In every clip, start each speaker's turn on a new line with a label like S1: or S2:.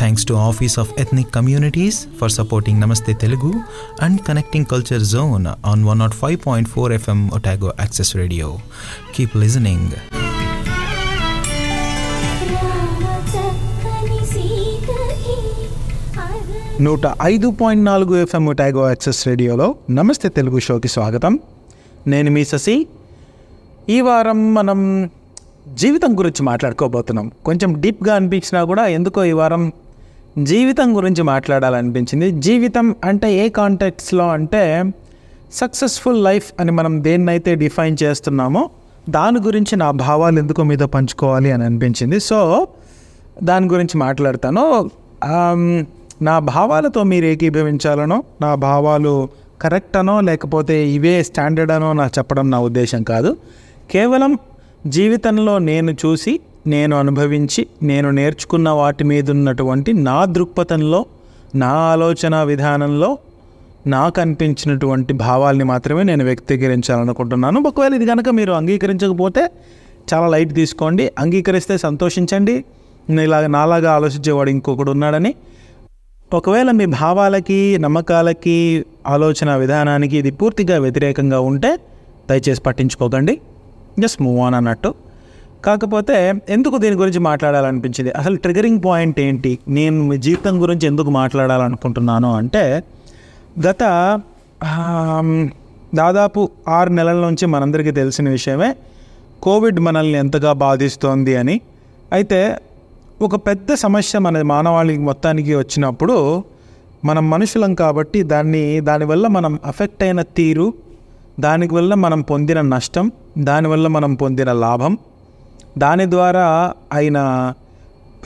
S1: Thanks to office of ethnic communities for supporting Namaste Telugu and connecting culture zone on one nought five point four FM Otago access radio keep listening
S2: నూట ఐదు point నాలుగు FM Otago access రేడియోలో నమస్తే తెలుగు షోకి స్వాగతం. నేను మీ ససి ఈ వారం మనం జీవితం గురించి మాట్లాడుకోబోతున్నాం. కొంచెం డీప్గా అనిపించినా కూడా ఎందుకో ఈ వారం జీవితం గురించి మాట్లాడాలనిపించింది. జీవితం అంటే ఏ కాంటెక్స్లో అంటే సక్సెస్ఫుల్ లైఫ్ అని మనం దేన్నైతే డిఫైన్ చేస్తున్నామో దాని గురించి నా భావాలు ఎందుకో మీద పంచుకోవాలి అని అనిపించింది. సో దాని గురించి మాట్లాడతాను. నా భావాలతో మీరు ఏకీభవించాలనో నా భావాలు కరెక్ట్ అనో లేకపోతే ఇవే స్టాండర్డ్ అనో నా చెప్పడం నా ఉద్దేశం కాదు. కేవలం జీవితంలో నేను చూసి నేను అనుభవించి నేను నేర్చుకున్న వాటి మీద ఉన్నటువంటి నా దృక్పథంలో నా ఆలోచన విధానంలో నాకు అనిపించినటువంటి భావాల్ని మాత్రమే నేను వ్యక్తీకరించాలనుకుంటున్నాను. ఒకవేళ ఇది కనుక మీరు అంగీకరించకపోతే చాలా లైట్ తీసుకోండి. అంగీకరిస్తే సంతోషించండి. ఇలాగ నాలాగా ఆలోచించేవాడు ఇంకొకడు ఉన్నాడని. ఒకవేళ మీ భావాలకి నమ్మకాలకి ఆలోచన విధానానికి ఇది పూర్తిగా వ్యతిరేకంగా ఉంటే దయచేసి పట్టించుకోకండి. జస్ట్ మూవ్ ఆన్ అన్నట్టు. కాకపోతే ఎందుకు దీని గురించి మాట్లాడాలనిపించింది? అసలు ట్రిగరింగ్ పాయింట్ ఏంటి? నేను మీ జీవితం గురించి ఎందుకు మాట్లాడాలనుకుంటున్నాను అంటే గత దాదాపు ఆరు నెలల నుంచి మనందరికీ తెలిసిన విషయమే కోవిడ్ మనల్ని ఎంతగా బాధిస్తోంది అని. అయితే ఒక పెద్ద సమస్య మన మానవాళికి మొత్తానికి వచ్చినప్పుడు మనం మనుషులం కాబట్టి దాన్ని దానివల్ల మనం అఫెక్ట్ అయిన తీరు దానివల్ల మనం పొందిన నష్టం దానివల్ల మనం పొందిన లాభం దాని ద్వారా ఆయన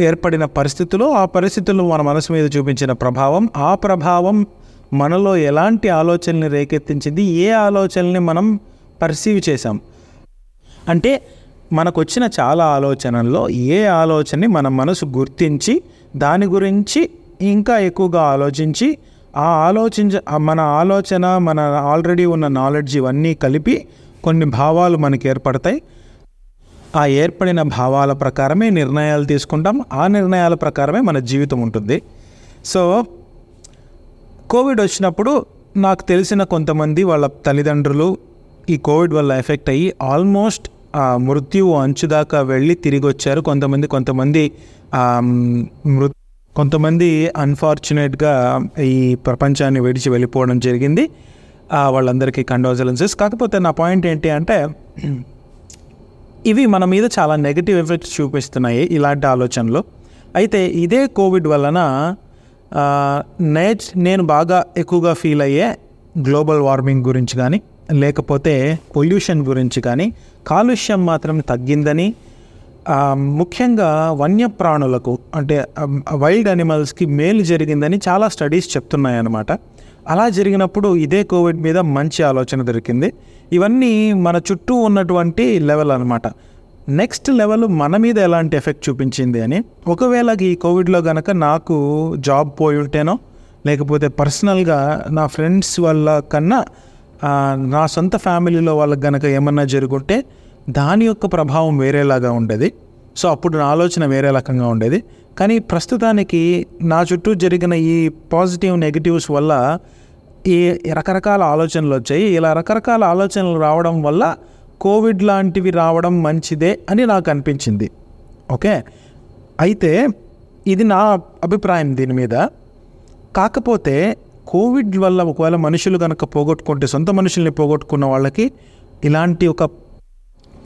S2: ఏర్పడిన పరిస్థితులు ఆ పరిస్థితులు మన మనసు మీద చూపించిన ప్రభావం ఆ ప్రభావం మనలో ఎలాంటి ఆలోచనల్ని రేకెత్తించింది ఏ ఆలోచనల్ని మనం పర్సీవ్ చేసాం అంటే మనకు వచ్చిన చాలా ఆలోచనల్లో ఏ ఆలోచనని మన మనసు గుర్తించి దాని గురించి ఇంకా ఎక్కువగా ఆలోచించి ఆ ఆలోచించ మన ఆలోచన మన ఆల్రెడీ ఉన్న నాలెడ్జ్ ఇవన్నీ కలిపి కొన్ని భావాలు మనకు ఏర్పడతాయి. ఆ ఏర్పడిన భావాల ప్రకారమే నిర్ణయాలు తీసుకుంటాం. ఆ నిర్ణయాల ప్రకారమే మన జీవితం ఉంటుంది. సో కోవిడ్ వచ్చినప్పుడు నాకు తెలిసిన కొంతమంది వాళ్ళ తల్లిదండ్రులు ఈ కోవిడ్ వల్ల ఎఫెక్ట్ అయ్యి ఆల్మోస్ట్ ఆ మృత్యువు అంచు దాకా వెళ్ళి తిరిగి వచ్చారు. కొంతమంది కొంతమంది మృ కొంతమంది అన్ఫార్చునేట్గా ఈ ప్రపంచాన్ని విడిచి వెళ్ళిపోవడం జరిగింది. వాళ్ళందరికీ కండోజలెన్సెస్ కాకపోతే నా పాయింట్ ఏంటి అంటే ఇవి మన మీద చాలా నెగిటివ్ ఎఫెక్ట్స్ చూపిస్తున్నాయి ఇలాంటి ఆలోచనలు. అయితే ఇదే కోవిడ్ వలన నేచ్ నేను బాగా ఎక్కువగా ఫీల్ అయ్యే గ్లోబల్ వార్మింగ్ గురించి కానీ లేకపోతే పొల్యూషన్ గురించి కానీ కాలుష్యం మాత్రం తగ్గిందని ముఖ్యంగా వన్యప్రాణులకు అంటే వైల్డ్ అనిమల్స్కి మేలు జరిగిందని చాలా స్టడీస్ చెప్తున్నాయి అన్నమాట అలా జరిగినప్పుడు ఇదే కోవిడ్ మీద మంచి ఆలోచన దొరికింది. ఇవన్నీ మన చుట్టూ ఉన్నటువంటి లెవెల్ అనమాట నెక్స్ట్ లెవెల్ మన మీద ఎలాంటి ఎఫెక్ట్ చూపించింది అని. ఒకవేళ ఈ కోవిడ్లో కనుక నాకు జాబ్ పోయి ఉంటేనో లేకపోతే పర్సనల్గా నా ఫ్రెండ్స్ వాళ్ళ కన్నా నా సొంత ఫ్యామిలీలో వాళ్ళకి గనక ఏమన్నా జరుగుంటే దాని యొక్క ప్రభావం వేరేలాగా ఉండేది. సో అప్పుడు నా ఆలోచన వేరే రకంగా ఉండేది. కానీ ప్రస్తుతానికి నా చుట్టూ జరిగిన ఈ పాజిటివ్ నెగిటివ్స్ వల్ల ఈ రకరకాల ఆలోచనలు వచ్చాయి. ఇలా రకరకాల ఆలోచనలు రావడం వల్ల కోవిడ్ లాంటివి రావడం మంచిదే అని నాకు అనిపించింది. ఓకే? అయితే ఇది నా అభిప్రాయం దీని మీద. కాకపోతే కోవిడ్ వల్ల ఒకవేళ మనుషులు కనుక పోగొట్టుకుంటే సొంత మనుషుల్ని పోగొట్టుకున్న వాళ్ళకి ఇలాంటి ఒక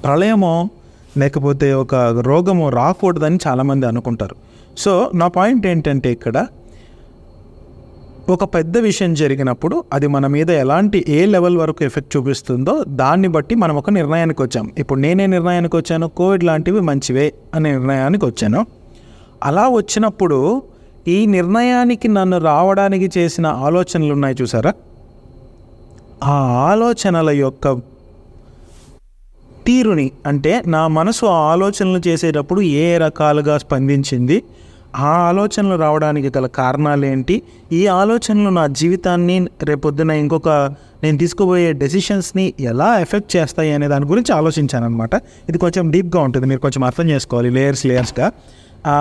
S2: ప్రళయమో లేకపోతే ఒక రోగమో రాకూడదని చాలామంది అనుకుంటారు. సో నా పాయింట్ ఏంటంటే ఇక్కడ ఒక పెద్ద విషయం జరిగినప్పుడు అది మన మీద ఎలాంటి ఏ లెవెల్ వరకు ఎఫెక్ట్ చూపిస్తుందో దాన్ని బట్టి మనం ఒక నిర్ణయానికి వచ్చాం. ఇప్పుడు నేనే నిర్ణయానికి వచ్చాను కోవిడ్ లాంటివి మంచివే అనే నిర్ణయానికి వచ్చాను. అలా వచ్చినప్పుడు ఈ నిర్ణయానికి నన్ను రావడానికి చేసిన ఆలోచనలు ఉన్నాయి చూసారా? ఆ ఆలోచనల యొక్క తీరుని అంటే నా మనసు ఆ ఆలోచనలు చేసేటప్పుడు ఏ రకాలుగా స్పందించింది ఆ ఆలోచనలు రావడానికి గల కారణాలు ఏంటి ఈ ఆలోచనలు నా జీవితాన్ని రేపొద్దున ఇంకొక నేను తీసుకోబోయే డెసిషన్స్ని ఎలా ఎఫెక్ట్ చేస్తాయి అనే దాని గురించి ఆలోచించాను అనమాట ఇది కొంచెం డీప్గా ఉంటుంది మీరు కొంచెం అర్థం చేసుకోవాలి లేయర్స్ లేయర్స్గా.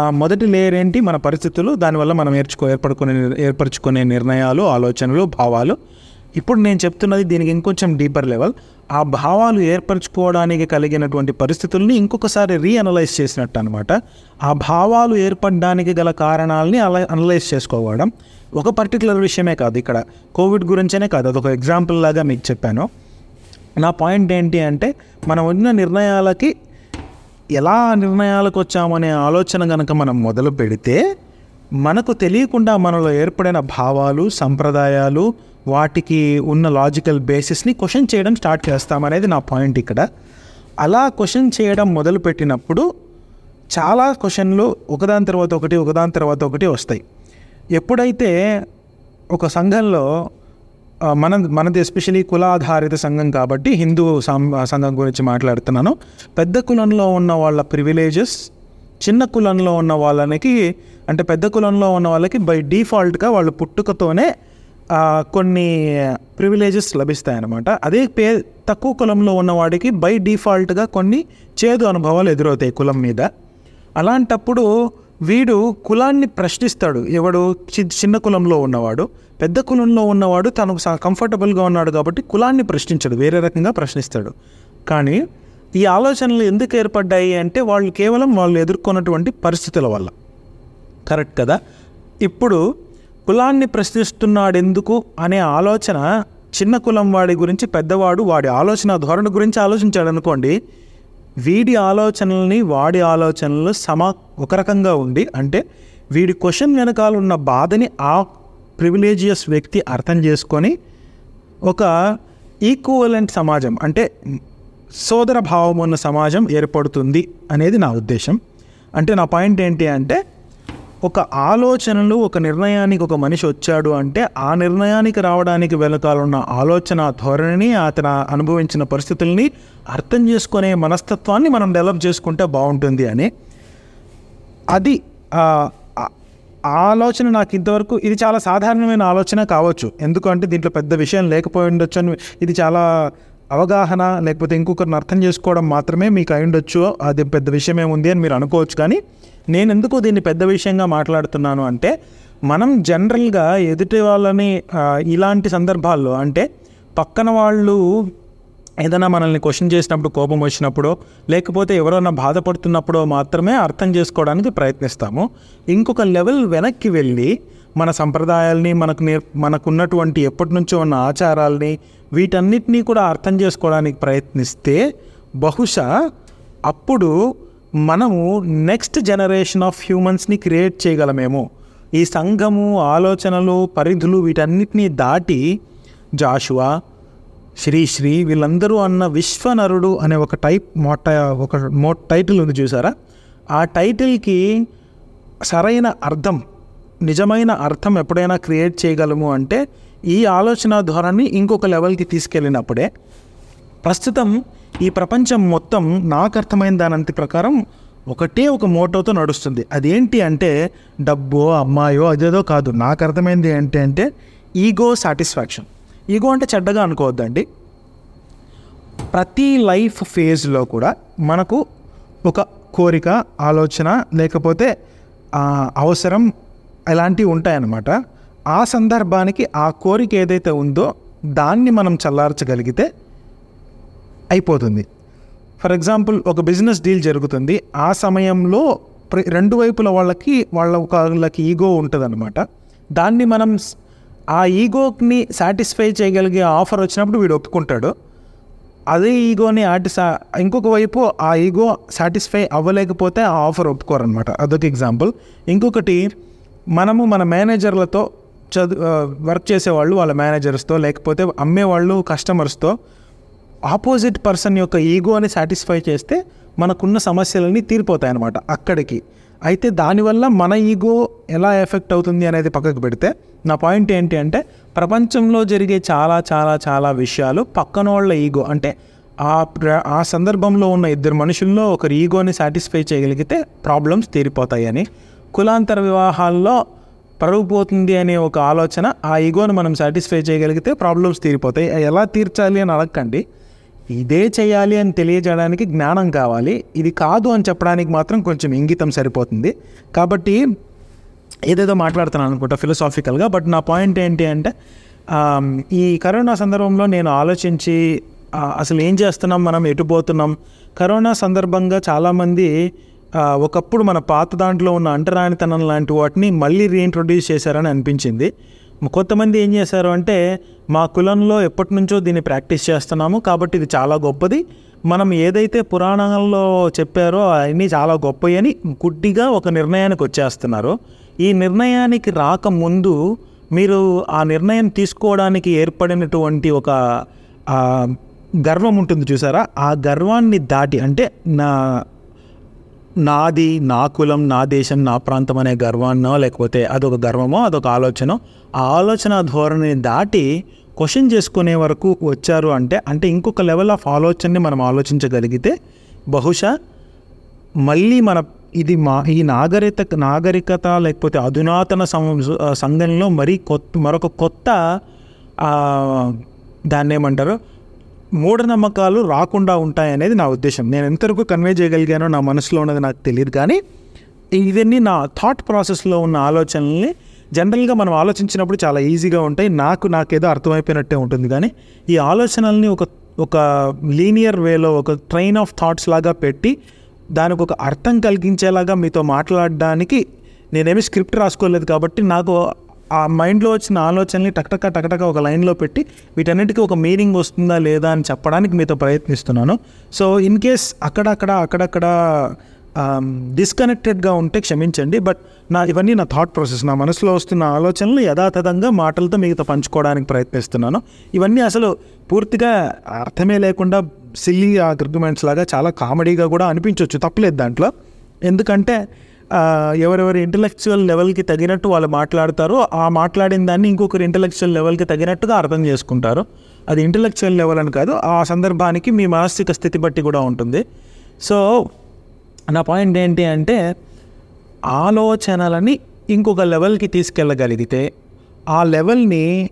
S2: మొదటి లేయర్ ఏంటి? మన పరిస్థితులు దానివల్ల మనం ఏర్చుకో ఏర్పడుకునే ఏర్పరచుకునే నిర్ణయాలు ఆలోచనలు భావాలు. ఇప్పుడు నేను చెప్తున్నది దీనికి ఇంకొంచెం డీపర్ లెవెల్. ఆ భావాలు ఏర్పరచుకోవడానికి కలిగినటువంటి పరిస్థితుల్ని ఇంకొకసారి రీఅనలైజ్ చేసినట్టు అనమాట ఆ భావాలు ఏర్పడడానికి గల కారణాలని అలా అనలైజ్ చేసుకోవడం ఒక పర్టికులర్ విషయమే కాదు ఇక్కడ. కోవిడ్ గురించేనే కాదు అదొక ఎగ్జాంపుల్ లాగా మీకు చెప్పాను. నా పాయింట్ ఏంటి అంటే మనం ఉన్న నిర్ణయాలకి ఎలా నిర్ణయాలకు వచ్చామనే ఆలోచన కనుక మనం మొదలు పెడితే మనకు తెలియకుండా మనలో ఏర్పడిన భావాలు సంప్రదాయాలు వాటికి ఉన్న లాజికల్ బేసిస్ని క్వశ్చన్ చేయడం స్టార్ట్ చేస్తామనేది నా పాయింట్ ఇక్కడ. అలా క్వశ్చన్ చేయడం మొదలుపెట్టినప్పుడు చాలా క్వశ్చన్లు ఒకదాని తర్వాత ఒకటి ఒకదాని తర్వాత ఒకటి వస్తాయి. ఎప్పుడైతే ఒక సంఘంలో మన మనది ఎస్పెషలీ కులాధారిత సంఘం కాబట్టి హిందూ సం- సంఘం గురించి మాట్లాడుతున్నాను. పెద్ద కులంలో ఉన్న వాళ్ళ ప్రివిలేజెస్ చిన్న కులంలో ఉన్న వాళ్ళకి అంటే పెద్ద కులంలో ఉన్న వాళ్ళకి బై డిఫాల్ట్గా వాళ్ళు పుట్టుకతోనే కొన్ని ప్రివిలేజెస్ లభిస్తాయి అన్నమాట అదే పే తక్కువ కులంలో ఉన్నవాడికి బై డిఫాల్ట్గా కొన్ని చేదు అనుభవాలు ఎదురవుతాయి కులం మీద. అలాంటప్పుడు వీడు కులాన్ని ప్రశ్నిస్తాడు. ఎవడు? చి- చిన్న కులంలో ఉన్నవాడు. పెద్ద కులంలో ఉన్నవాడు తను స- కంఫర్టబుల్గా ఉన్నాడు కాబట్టి కులాన్ని ప్రశ్నించడు. వేరే రకంగా ప్రశ్నిస్తాడు. కానీ ఈ ఆలోచనలు ఎందుకు ఏర్పడ్డాయి అంటే వాళ్ళు కేవలం వాళ్ళు ఎదుర్కొన్నటువంటి పరిస్థితుల వల్ల. కరెక్ట్ కదా? ఇప్పుడు కులాన్ని ప్రశ్నిస్తున్నాడెందుకు అనే ఆలోచన చిన్న కులం వాడి గురించి పెద్దవాడు వాడి ఆలోచన ధోరణి గురించి ఆలోచించాడు అనుకోండి వీడి ఆలోచనల్ని వాడి ఆలోచనలు సమ ఒక రకంగా ఉండి అంటే వీడి క్వశ్చన్ వెనకాల ఉన్న బాధని ఆ ప్రివిలేజియస్ వ్యక్తి అర్థం చేసుకొని ఒక ఈక్వలెంట్ సమాజం అంటే సోదర భావం ఉన్న సమాజం ఏర్పడుతుంది అనేది నా ఉద్దేశం. అంటే నా పాయింట్ ఏంటి అంటే ఒక ఆలోచనలు ఒక నిర్ణయానికి ఒక మనిషి వచ్చాడు అంటే ఆ నిర్ణయానికి రావడానికి వెనకాలన్న ఆలోచన ధోరణిని అతను అనుభవించిన పరిస్థితుల్ని అర్థం చేసుకునే మనస్తత్వాన్ని మనం డెవలప్ చేసుకుంటే బాగుంటుంది అని. అది ఆలోచన నాకు ఇంతవరకు ఇది చాలా సాధారణమైన ఆలోచన కావచ్చు. ఎందుకంటే దీంట్లో పెద్ద విషయం లేకపోయి ఉండొచ్చు అని ఇది చాలా అవగాహన లేకపోతే ఇంకొకరిని అర్థం చేసుకోవడం మాత్రమే మీకు అయి ఉండొచ్చు అది పెద్ద విషయం ఏముంది అని మీరు అనుకోవచ్చు కానీ నేను ఎందుకు దీన్ని పెద్ద విషయంగా మాట్లాడుతున్నాను అంటే మనం జనరల్గా ఎదుటి వాళ్ళని ఇలాంటి సందర్భాల్లో అంటే పక్కన వాళ్ళు ఏదైనా మనల్ని క్వశ్చన్ చేసినప్పుడు కోపం వచ్చినప్పుడు లేకపోతే ఎవరైనా బాధపడుతున్నప్పుడో మాత్రమే అర్థం చేసుకోవడానికి ప్రయత్నిస్తాము. ఇంకొక లెవెల్ వెనక్కి వెళ్ళి మన సంప్రదాయాల్ని మనకు నేర్ మనకున్నటువంటి ఎప్పటి నుంచో ఉన్న ఆచారాల్ని వీటన్నిటినీ కూడా అర్థం చేసుకోవడానికి ప్రయత్నిస్తే బహుశా అప్పుడు మనము నెక్స్ట్ జనరేషన్ ఆఫ్ హ్యూమన్స్ని క్రియేట్ చేయగలమేమో. ఈ సంఘము ఆలోచనలు పరిధులు వీటన్నిటినీ దాటి జాషువా శ్రీశ్రీ వీళ్ళందరూ అన్న విశ్వనరుడు అనే ఒక టైప్ మోట ఒక మో టైటిల్ ఉంది చూసారా? ఆ టైటిల్కి సరైన అర్థం నిజమైన అర్థం ఎప్పుడైనా క్రియేట్ చేయగలము అంటే ఈ ఆలోచన ధోరణి ఇంకొక లెవెల్కి తీసుకెళ్ళినప్పుడే ప్రస్తుతం ఈ ప్రపంచం మొత్తం నాకు అర్థమైన దానంత ప్రకారం ఒకటే ఒక మోటోతో నడుస్తుంది. అదేంటి అంటే డబ్బో అమ్మాయో అదేదో కాదు. నాకు అర్థమైంది ఏంటి అంటే ఈగో సాటిస్ఫాక్షన్. ఈగో అంటే చెడ్డగా అనుకోవద్దండి. ప్రతి లైఫ్ ఫేజ్లో కూడా మనకు ఒక కోరిక ఆలోచన లేకపోతే అవసరం ఇలాంటివి ఉంటాయన్నమాట. ఆ సందర్భానికి ఆ కోరిక ఏదైతే ఉందో దాన్ని మనం చల్లార్చగలిగితే అయిపోతుంది. ఫర్ ఎగ్జాంపుల్ ఒక బిజినెస్ డీల్ జరుగుతుంది. ఆ సమయంలో ప్ర- రెండు వైపుల వాళ్ళకి వాళ్ళ వాళ్ళకి ఈగో ఉంటుందన్నమాట. దాన్ని మనం ఆ ఈగోని సాటిస్ఫై చేయగలిగే ఆఫర్ వచ్చినప్పుడు వీడు ఒప్పుకుంటాడు. అదే ఈగోని ఆటి సా ఇంకొక వైపు ఆ ఈగో సాటిస్ఫై అవ్వలేకపోతే ఆ ఆఫర్ ఒప్పుకోరనమాట అదొక ఎగ్జాంపుల్. ఇంకొకటి మనము మన మేనేజర్లతో చదువు వర్క్ చేసేవాళ్ళు వాళ్ళ మేనేజర్స్తో లేకపోతే అమ్మేవాళ్ళు కస్టమర్స్తో ఆపోజిట్ పర్సన్ యొక్క ఈగోని సాటిస్ఫై చేస్తే మనకున్న సమస్యలన్నీ తీరిపోతాయి అన్నమాట అక్కడికి. అయితే దానివల్ల మన ఈగో ఎలా ఎఫెక్ట్ అవుతుంది అనేది పక్కకు పెడితే నా పాయింట్ ఏంటి అంటే ప్రపంచంలో జరిగే చాలా చాలా చాలా విషయాలు పక్కనోళ్ళ ఈగో అంటే ఆ ప్ర- ఆ సందర్భంలో ఉన్న ఇద్దరు మనుషుల్లో ఒకరి ఈగోని సాటిస్ఫై చేయగలిగితే ప్రాబ్లమ్స్ తీరిపోతాయని. కులాంతర వివాహాల్లో పరుగు పోతుంది అనే ఒక ఆలోచన ఆ ఈగోని మనం సాటిస్ఫై చేయగలిగితే ప్రాబ్లమ్స్ తీరిపోతాయి. ఎలా తీర్చాలి అని అడగండి ఇదే చేయాలి అని తెలియజేయడానికి జ్ఞానం కావాలి. ఇది కాదు అని చెప్పడానికి మాత్రం కొంచెం ఇంగితం సరిపోతుంది. కాబట్టి ఏదేదో మాట్లాడుతున్నాను అనుకుంటా ఫిలసాఫికల్గా బట్ నా పాయింట్ ఏంటి అంటే ఈ కరోనా సందర్భంలో నేను ఆలోచించి అసలు ఏం చేస్తున్నాం? మనం ఎటు పోతున్నాం? కరోనా సందర్భంగా చాలామంది ఒకప్పుడు మన పాత దాంట్లో ఉన్న అంటరానితనం లాంటి వాటిని మళ్ళీ రీఇంట్రొడ్యూస్ చేశారని అనిపించింది. కొంతమంది ఏం చేశారు అంటే మా కులంలో ఎప్పటి నుంచో దీన్ని ప్రాక్టీస్ చేస్తున్నాము కాబట్టి ఇది చాలా గొప్పది. మనం ఏదైతే పురాణాల్లో చెప్పారో అవన్నీ చాలా గొప్పవి అని గుడ్డిగా ఒక నిర్ణయానికి వచ్చేస్తున్నారు. ఈ నిర్ణయానికి రాకముందు మీరు ఆ నిర్ణయం తీసుకోవడానికి ఏర్పడినటువంటి ఒక గర్వం ఉంటుంది చూసారా? ఆ గర్వాన్ని దాటి అంటే నా నాది నా కులం నా దేశం నా ప్రాంతం అనే గర్వాన్నో లేకపోతే అదొక గర్వమో అదొక ఆలోచన ఆ ఆలోచన ధోరణిని దాటి క్వశ్చన్ చేసుకునే వరకు వచ్చారు అంటే అంటే ఇంకొక లెవెల్ ఆఫ్ ఆలోచనని మనం ఆలోచించగలిగితే బహుశా మళ్ళీ మన ఇది మా ఈ నాగరిక నాగరికత లేకపోతే అధునాతన సం- సంఘంలో మరీ కొత్త మరొక కొత్త దాన్ని ఏమంటారు మూఢనమ్మకాలు రాకుండా ఉంటాయనేది నా ఉద్దేశం. నేను ఎంతవరకు కన్వే చేయగలిగానో నా మనసులో ఉన్నది నాకు తెలియదు కానీ ఇవన్నీ నా థాట్ ప్రాసెస్లో ఉన్న ఆలోచనల్ని జనరల్గా మనం ఆలోచించినప్పుడు చాలా ఈజీగా ఉంటాయి. నాకు నాకేదో అర్థమైపోయినట్టే ఉంటుంది కానీ ఈ ఆలోచనల్ని ఒక ఒక లీనియర్ వేలో ఒక ట్రైన్ ఆఫ్ థాట్స్ లాగా పెట్టి దానికి ఒక అర్థం కలిగించేలాగా మీతో మాట్లాడడానికి నేనేమి స్క్రిప్ట్ రాసుకోలేదు కాబట్టి నాకు ఆ మైండ్లో వచ్చిన ఆలోచనని టక్టక్క టకటక ఒక లైన్లో పెట్టి వీటన్నిటికీ ఒక మీనింగ్ వస్తుందా లేదా అని చెప్పడానికి మీతో ప్రయత్నిస్తున్నాను. సో ఇన్ కేస్ అక్కడక్కడ అక్కడక్కడ డిస్కనెక్టెడ్గా ఉంటే క్షమించండి బట్ నా ఇవన్నీ నా థాట్ ప్రాసెస్. నా మనసులో వస్తున్న ఆలోచనలు యథాతథంగా మాటలతో మీతో పంచుకోవడానికి ప్రయత్నిస్తున్నాను. ఇవన్నీ అసలు పూర్తిగా అర్థమే లేకుండా సిల్లీ ఆర్గ్యుమెంట్స్ లాగా చాలా కామెడీగా కూడా అనిపించవచ్చు తప్పలేదు దాంట్లో. ఎందుకంటే ఎవరెవరి ఇంటలెక్చువల్ లెవెల్కి తగినట్టు వాళ్ళు మాట్లాడతారో ఆ మాట్లాడిన దాన్ని ఇంకొకరి ఇంటలెక్చువల్ లెవెల్కి తగినట్టుగా అర్థం చేసుకుంటారు. అది ఇంటలెక్చువల్ లెవెల్ అని కాదు ఆ సందర్భానికి మీ మానసిక స్థితి బట్టి కూడా ఉంటుంది. సో నా పాయింట్ ఏంటి అంటే ఆలోచనలని ఇంకొక లెవెల్కి తీసుకెళ్ళగలిగితే ఆ లెవెల్ని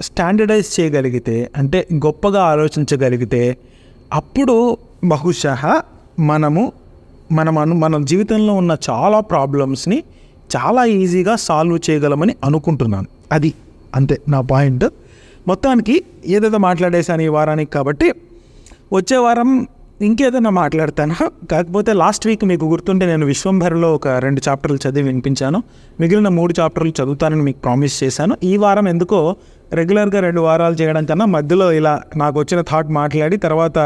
S2: స్టాండర్డైజ్ చేయగలిగితే అంటే గొప్పగా ఆలోచించగలిగితే అప్పుడు బహుశ మనము మనం అను మన జీవితంలో ఉన్న చాలా ప్రాబ్లమ్స్ని చాలా ఈజీగా సాల్వ్ చేయగలమని అనుకుంటున్నాను. అది అంతే నా పాయింట్ మొత్తానికి ఏదేదో మాట్లాడేశాను ఈ వారానికి కాబట్టి వచ్చే వారం ఇంకేదైనా మాట్లాడతాను? కాకపోతే లాస్ట్ వీక్ మీకు గుర్తుంటే నేను విశ్వంభరిలో ఒక రెండు చాప్టర్లు చదివి వినిపించాను. మిగిలిన మూడు చాప్టర్లు చదువుతానని మీకు ప్రామిస్ చేశాను. ఈ వారం ఎందుకో రెగ్యులర్గా రెండు వారాలు చేయడం కన్నా మధ్యలో ఇలా నాకు వచ్చిన థాట్ మాట్లాడి తర్వాత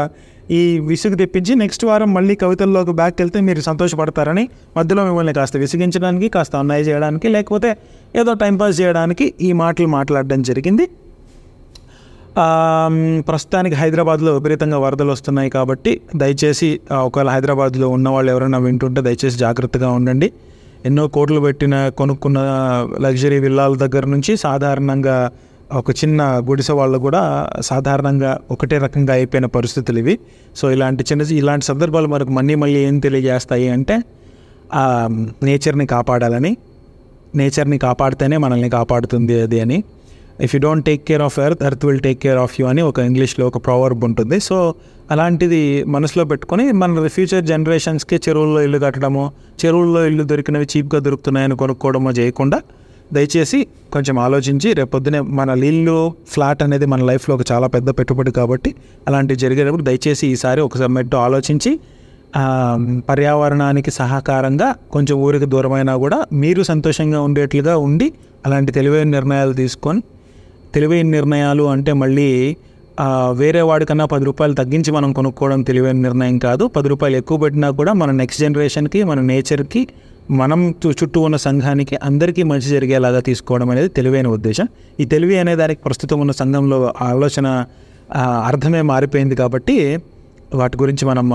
S2: ఈ విసుగు తెప్పించి నెక్స్ట్ వారం మళ్ళీ కవితల్లోకి బ్యాక్ వెళ్తే మీరు సంతోషపడతారని మధ్యలో మిమ్మల్ని కాస్త విసిగించడానికి కాస్త అన్నయ్య చేయడానికి లేకపోతే ఏదో టైంపాస్ చేయడానికి ఈ మాటలు మాట్లాడడం జరిగింది. ప్రస్తుతానికి హైదరాబాద్లో విపరీతంగా వరదలు వస్తున్నాయి కాబట్టి దయచేసి ఒకవేళ హైదరాబాద్లో ఉన్న వాళ్ళు ఎవరైనా వింటుంటే దయచేసి జాగ్రత్తగా ఉండండి. ఎన్నో కోట్లు పెట్టిన కొనుక్కున్న లగ్జరీ విల్లాల దగ్గర నుంచి సాధారణంగా ఒక చిన్న గుడిసె వాళ్ళు కూడా సాధారణంగా ఒకటే రకంగా అయిపోయిన పరిస్థితులు ఇవి. సో ఇలాంటి చిన్న ఇలాంటి సందర్భాలు మనకు మళ్ళీ మళ్ళీ ఏం తెలియజేస్తాయి అంటే ఆ, నేచర్ని కాపాడాలని నేచర్ని కాపాడితేనే మనల్ని కాపాడుతుంది అది అని. If you don't take care of earth earth will take care of you అని ఒక ఇంగ్లీష్లో ఒక ప్రొవర్బ్ ఉంటుంది. సో అలాంటిది మనసులో పెట్టుకొని మన ఫ్యూచర్ జనరేషన్స్కి చెరువుల్లో ఇల్లు కట్టడము చెరువుల్లో ఇల్లు దొరికినవి చీప్గా దొరుకుతున్నాయని కొనుక్కోవడమో చేయకుండా దయచేసి కొంచెం ఆలోచించి రేపొద్దునే మన ఇల్లు ఫ్లాట్ అనేది మన లైఫ్లో ఒక చాలా పెద్ద పెట్టుబడి కాబట్టి అలాంటివి జరిగేటప్పుడు దయచేసి ఈసారి ఒకసారి మెట్టు ఆలోచించి పర్యావరణానికి సహకారంగా కొంచెం ఊరికి దూరమైనా కూడా మీరు సంతోషంగా ఉండేట్లుగా ఉండి అలాంటి తెలివైన నిర్ణయాలు తీసుకొని తెలివైన నిర్ణయాలు అంటే మళ్ళీ వేరే వాడికన్నా పది రూపాయలు తగ్గించి మనం కొనుక్కోవడం తెలివైన నిర్ణయం కాదు. పది రూపాయలు ఎక్కువ పెట్టినా కూడా మన నెక్స్ట్ జనరేషన్కి మన నేచర్కి మనం చుట్టూ ఉన్న సంఘానికి అందరికీ మంచి జరిగేలాగా తీసుకోవడం అనేది తెలివైన ఉద్దేశం. ఈ తెలివి అనే దానికి ప్రస్తుతం ఉన్న సంఘంలో ఆలోచన అర్థమే మారిపోయింది కాబట్టి వాటి గురించి మనం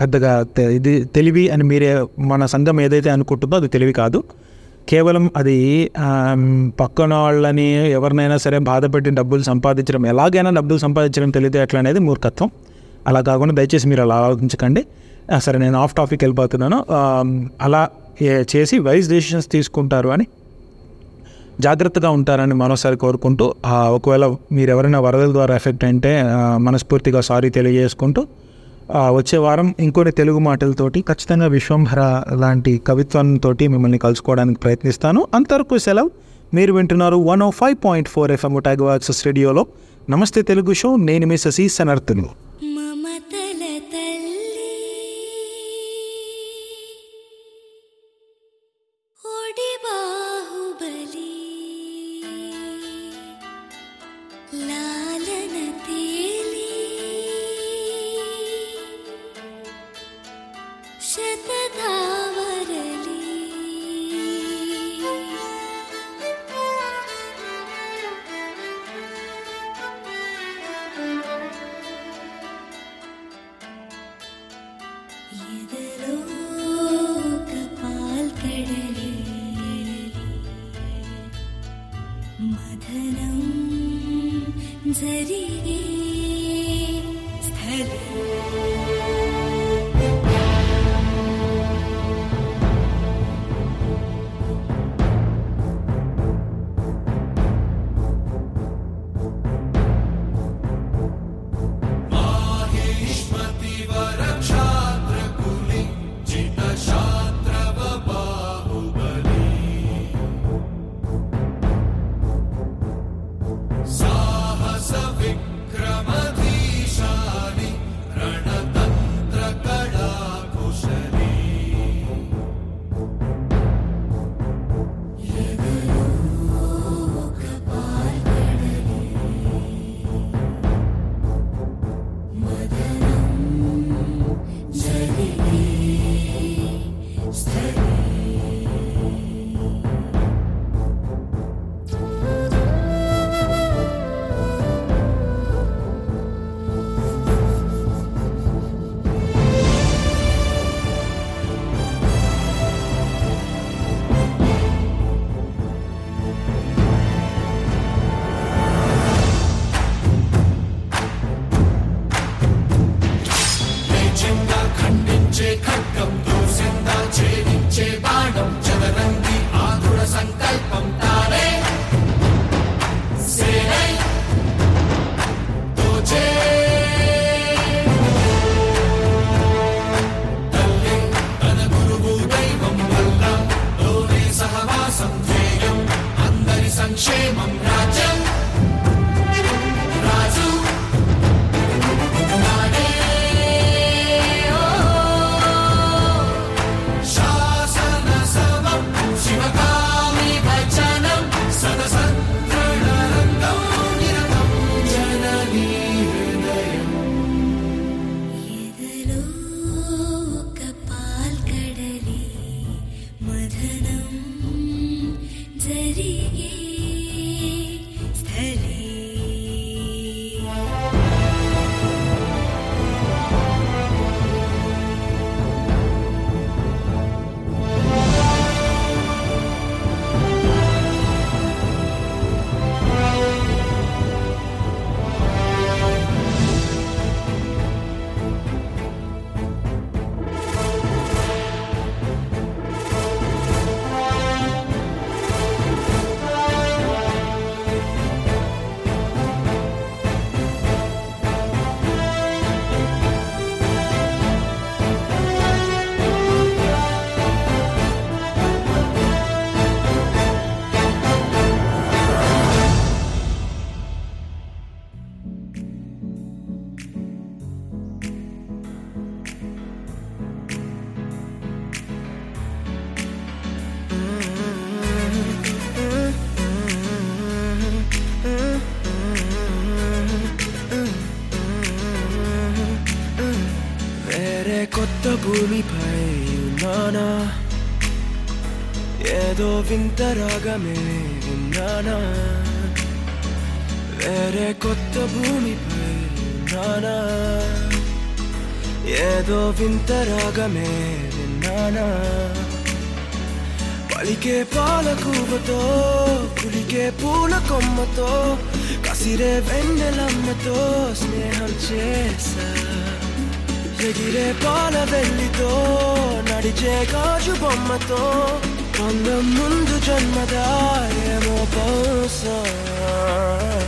S2: పెద్దగా ఇది తెలివి అని మీరే మన సంఘం ఏదైతే అనుకుంటుందో అది తెలివి కాదు. కేవలం అది పక్కన వాళ్ళని ఎవరినైనా సరే బాధపెట్టి డబ్బులు సంపాదించడం ఎలాగైనా డబ్బులు సంపాదించడం తెలియదు ఎట్లా అనేది మూర్ఖత్వం. అలా కాకుండా దయచేసి మీరు అలా ఆలోచించకండి. సరే నేను ఆఫ్ టాపిక్ వెళ్ళిపోతున్నాను. అలా చేసి వైస్ డెసిషన్స్ తీసుకుంటారు అని జాగ్రత్తగా ఉంటారని మరోసారి కోరుకుంటూ ఒకవేళ మీరు ఎవరైనా వరదల ద్వారా ఎఫెక్ట్ అంటే మనస్ఫూర్తిగా సారీ తెలియజేసుకుంటూ వచ్చే వారం ఇంకొన్ని తెలుగు మాటలతోటి ఖచ్చితంగా విశ్వంభర లాంటి కవిత్వంతో మిమ్మల్ని కలుసుకోవడానికి ప్రయత్నిస్తాను. అంతవరకు సెలవు. మీరు వింటున్నారు one O five point four FM tag రేడియోలో. నమస్తే తెలుగు షో నేను మీ శశి
S3: సనర్థులు रि स्थ ఏదో వింత రాగమే ఉన్నానా వేరే కొత్త భూమిపై ఉన్నానా?
S4: ఏదో వింత రాగమే విన్నానా? పలికే పాల కూవతో పులికే పూల కొమ్మతో కసిరే వెన్నెలమ్మతో స్నేహం చేసా. ఎగిరే పాల వెళ్ళితో నడిచే గాజు బొమ్మతో పొందం ముందు జన్మదా ఏమో బహుశా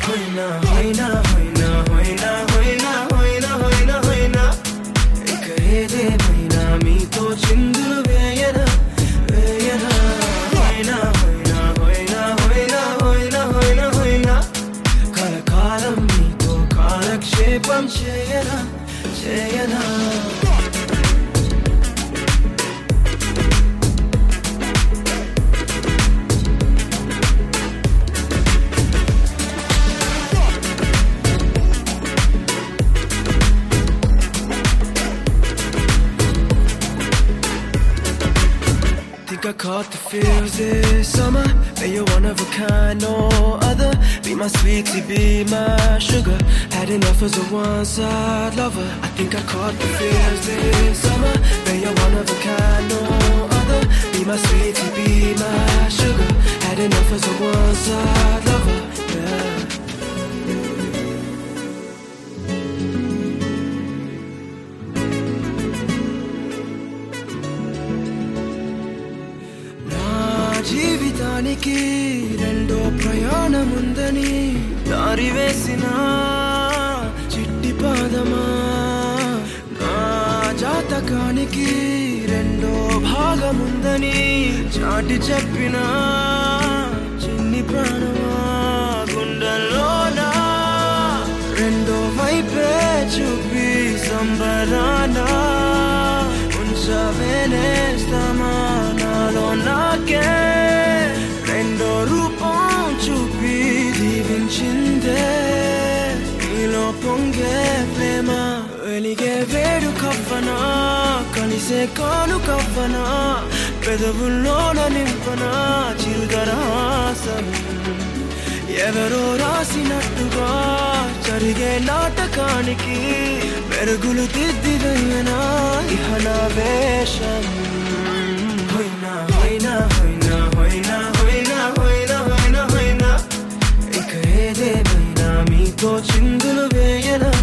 S4: హొయినా హొయినా హొయినా హొయినా హొయినా హొయినా హొయినా హొయినా ఇక ఏదేమైనా మీతో చిందులు వేయన వేయన హొయినా హొయినా హొయినా హొయినా హొయినా హొయినా హొయినా కలకాలం మీతో కాలక్షేపం చేయనా చేయనా I caught the feels this summer. But you're one of a kind, no other. Be my sweetie, be my sugar. Had enough as a one-side lover. I think I caught the feels this summer. But you're one of a kind, no other. Be my sweetie, be my sugar. Had enough as a one-side lover. దానికి రెండో ప్రయాణముందని దారి వేసిన చిట్టి పాదమా? నా జాతకానికి రెండో భాగముందని చాటి చెప్పిన చిన్ని ప్రాణమా? గుండెల్లోనా రెండో వైపే చూపి సంబరానా unsa venes tamana రెండో రూపం చూపి దీవించిందే. నీలో పొంగే ప్రేమ వెలిగే వేడు కవ్వనా కలిసే కాను కవ్వనా పెదవుల్లోన నింపనా చిరుదరాసం ఎవరో రాసినట్టుగా జరిగే నాటకానికి మెరుగులు దిద్దిదయ్యనా ఇహ నా వేషం తో చిందులు వేయనా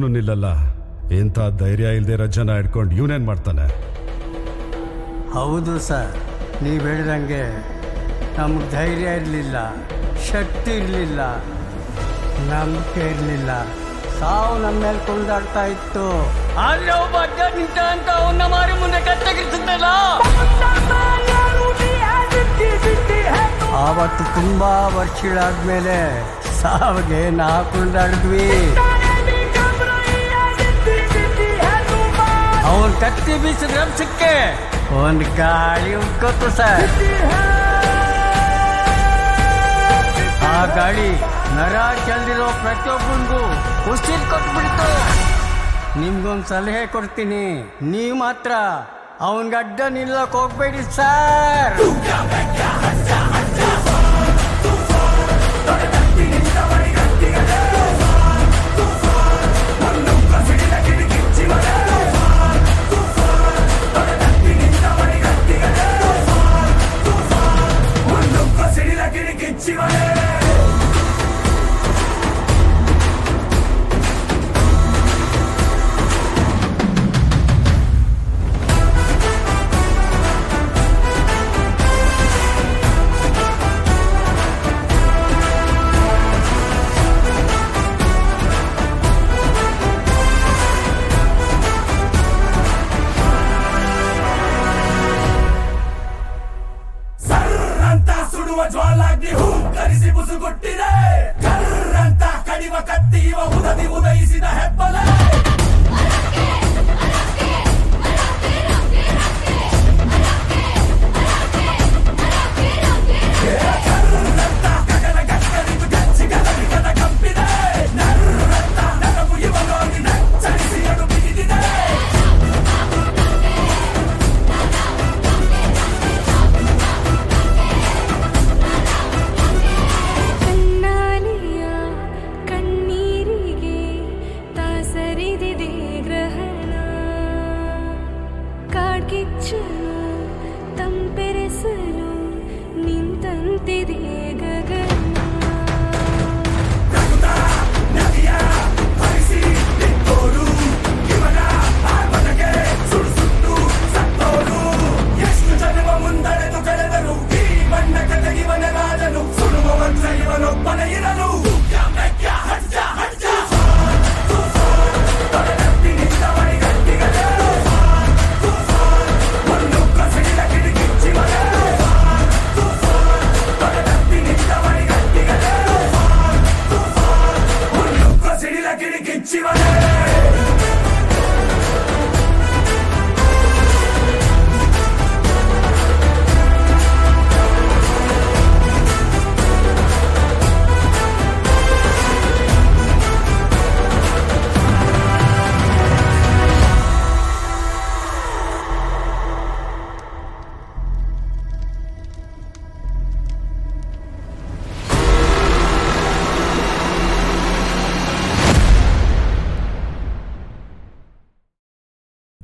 S5: ಒಬ್ಬನು ನಿಲ್ಲಲ್ಲ. ಇಂಥ ಧೈರ್ಯ ಇಲ್ಲದೆ ಇರೋ ಜನ ಇವನೇನ್ ಮಾಡ್ತಾನೆ?
S6: ಹೌದು ಸರ್. ನೀವು ಹೇಳಿದಂಗೆ ನಮ್ಗೆ ಧೈರ್ಯ ಇರಲಿಲ್ಲ, ಶಕ್ತಿ ಇರಲಿಲ್ಲ, ನಂಬಿಕೆ ಇರಲಿಲ್ಲ. ಸಾವು ನಮ್ಮ ಮೇಲೆ ಕೊಂಡಾಡ್ತಾ ಇತ್ತು. ಆದ್ರೆ ಒಬ್ಬ ನಿಂತ ಅಂತ ಅವನ್ನ ಮಾರಿ ಮುಂದೆ ಆವತ್ತು ತುಂಬಾ ವರ್ಷಗಳಾದ್ಮೇಲೆ ಸಾವಿಗೆ ನಾ ಕೊಂಡಾಡಿದ್ವಿ. ಅವನ್ ಕತ್ತಿ ಬೀಸಿದ ಸಿಕ್ಕೆ. ಒಂದ್ ಗಾಳಿ ಉಟ್ಕೊತು ಸರ್. ಆ ಗಾಳಿ ನರ ಚೆಲ್ದಿರೋ ಪ್ರತಿಯೊಬ್ಬನಿಗೂ ಖುಷಿ ಕೊಟ್ಬಿಡ್ತು. ನಿಮ್ಗೊಂದು ಸಲಹೆ ಕೊಡ್ತೀನಿ. ನೀವು ಮಾತ್ರ ಅವನ್ಗೆ ಅಡ್ಡ ನಿಲ್ಲಕ್ ಹೋಗ್ಬೇಡಿ sir.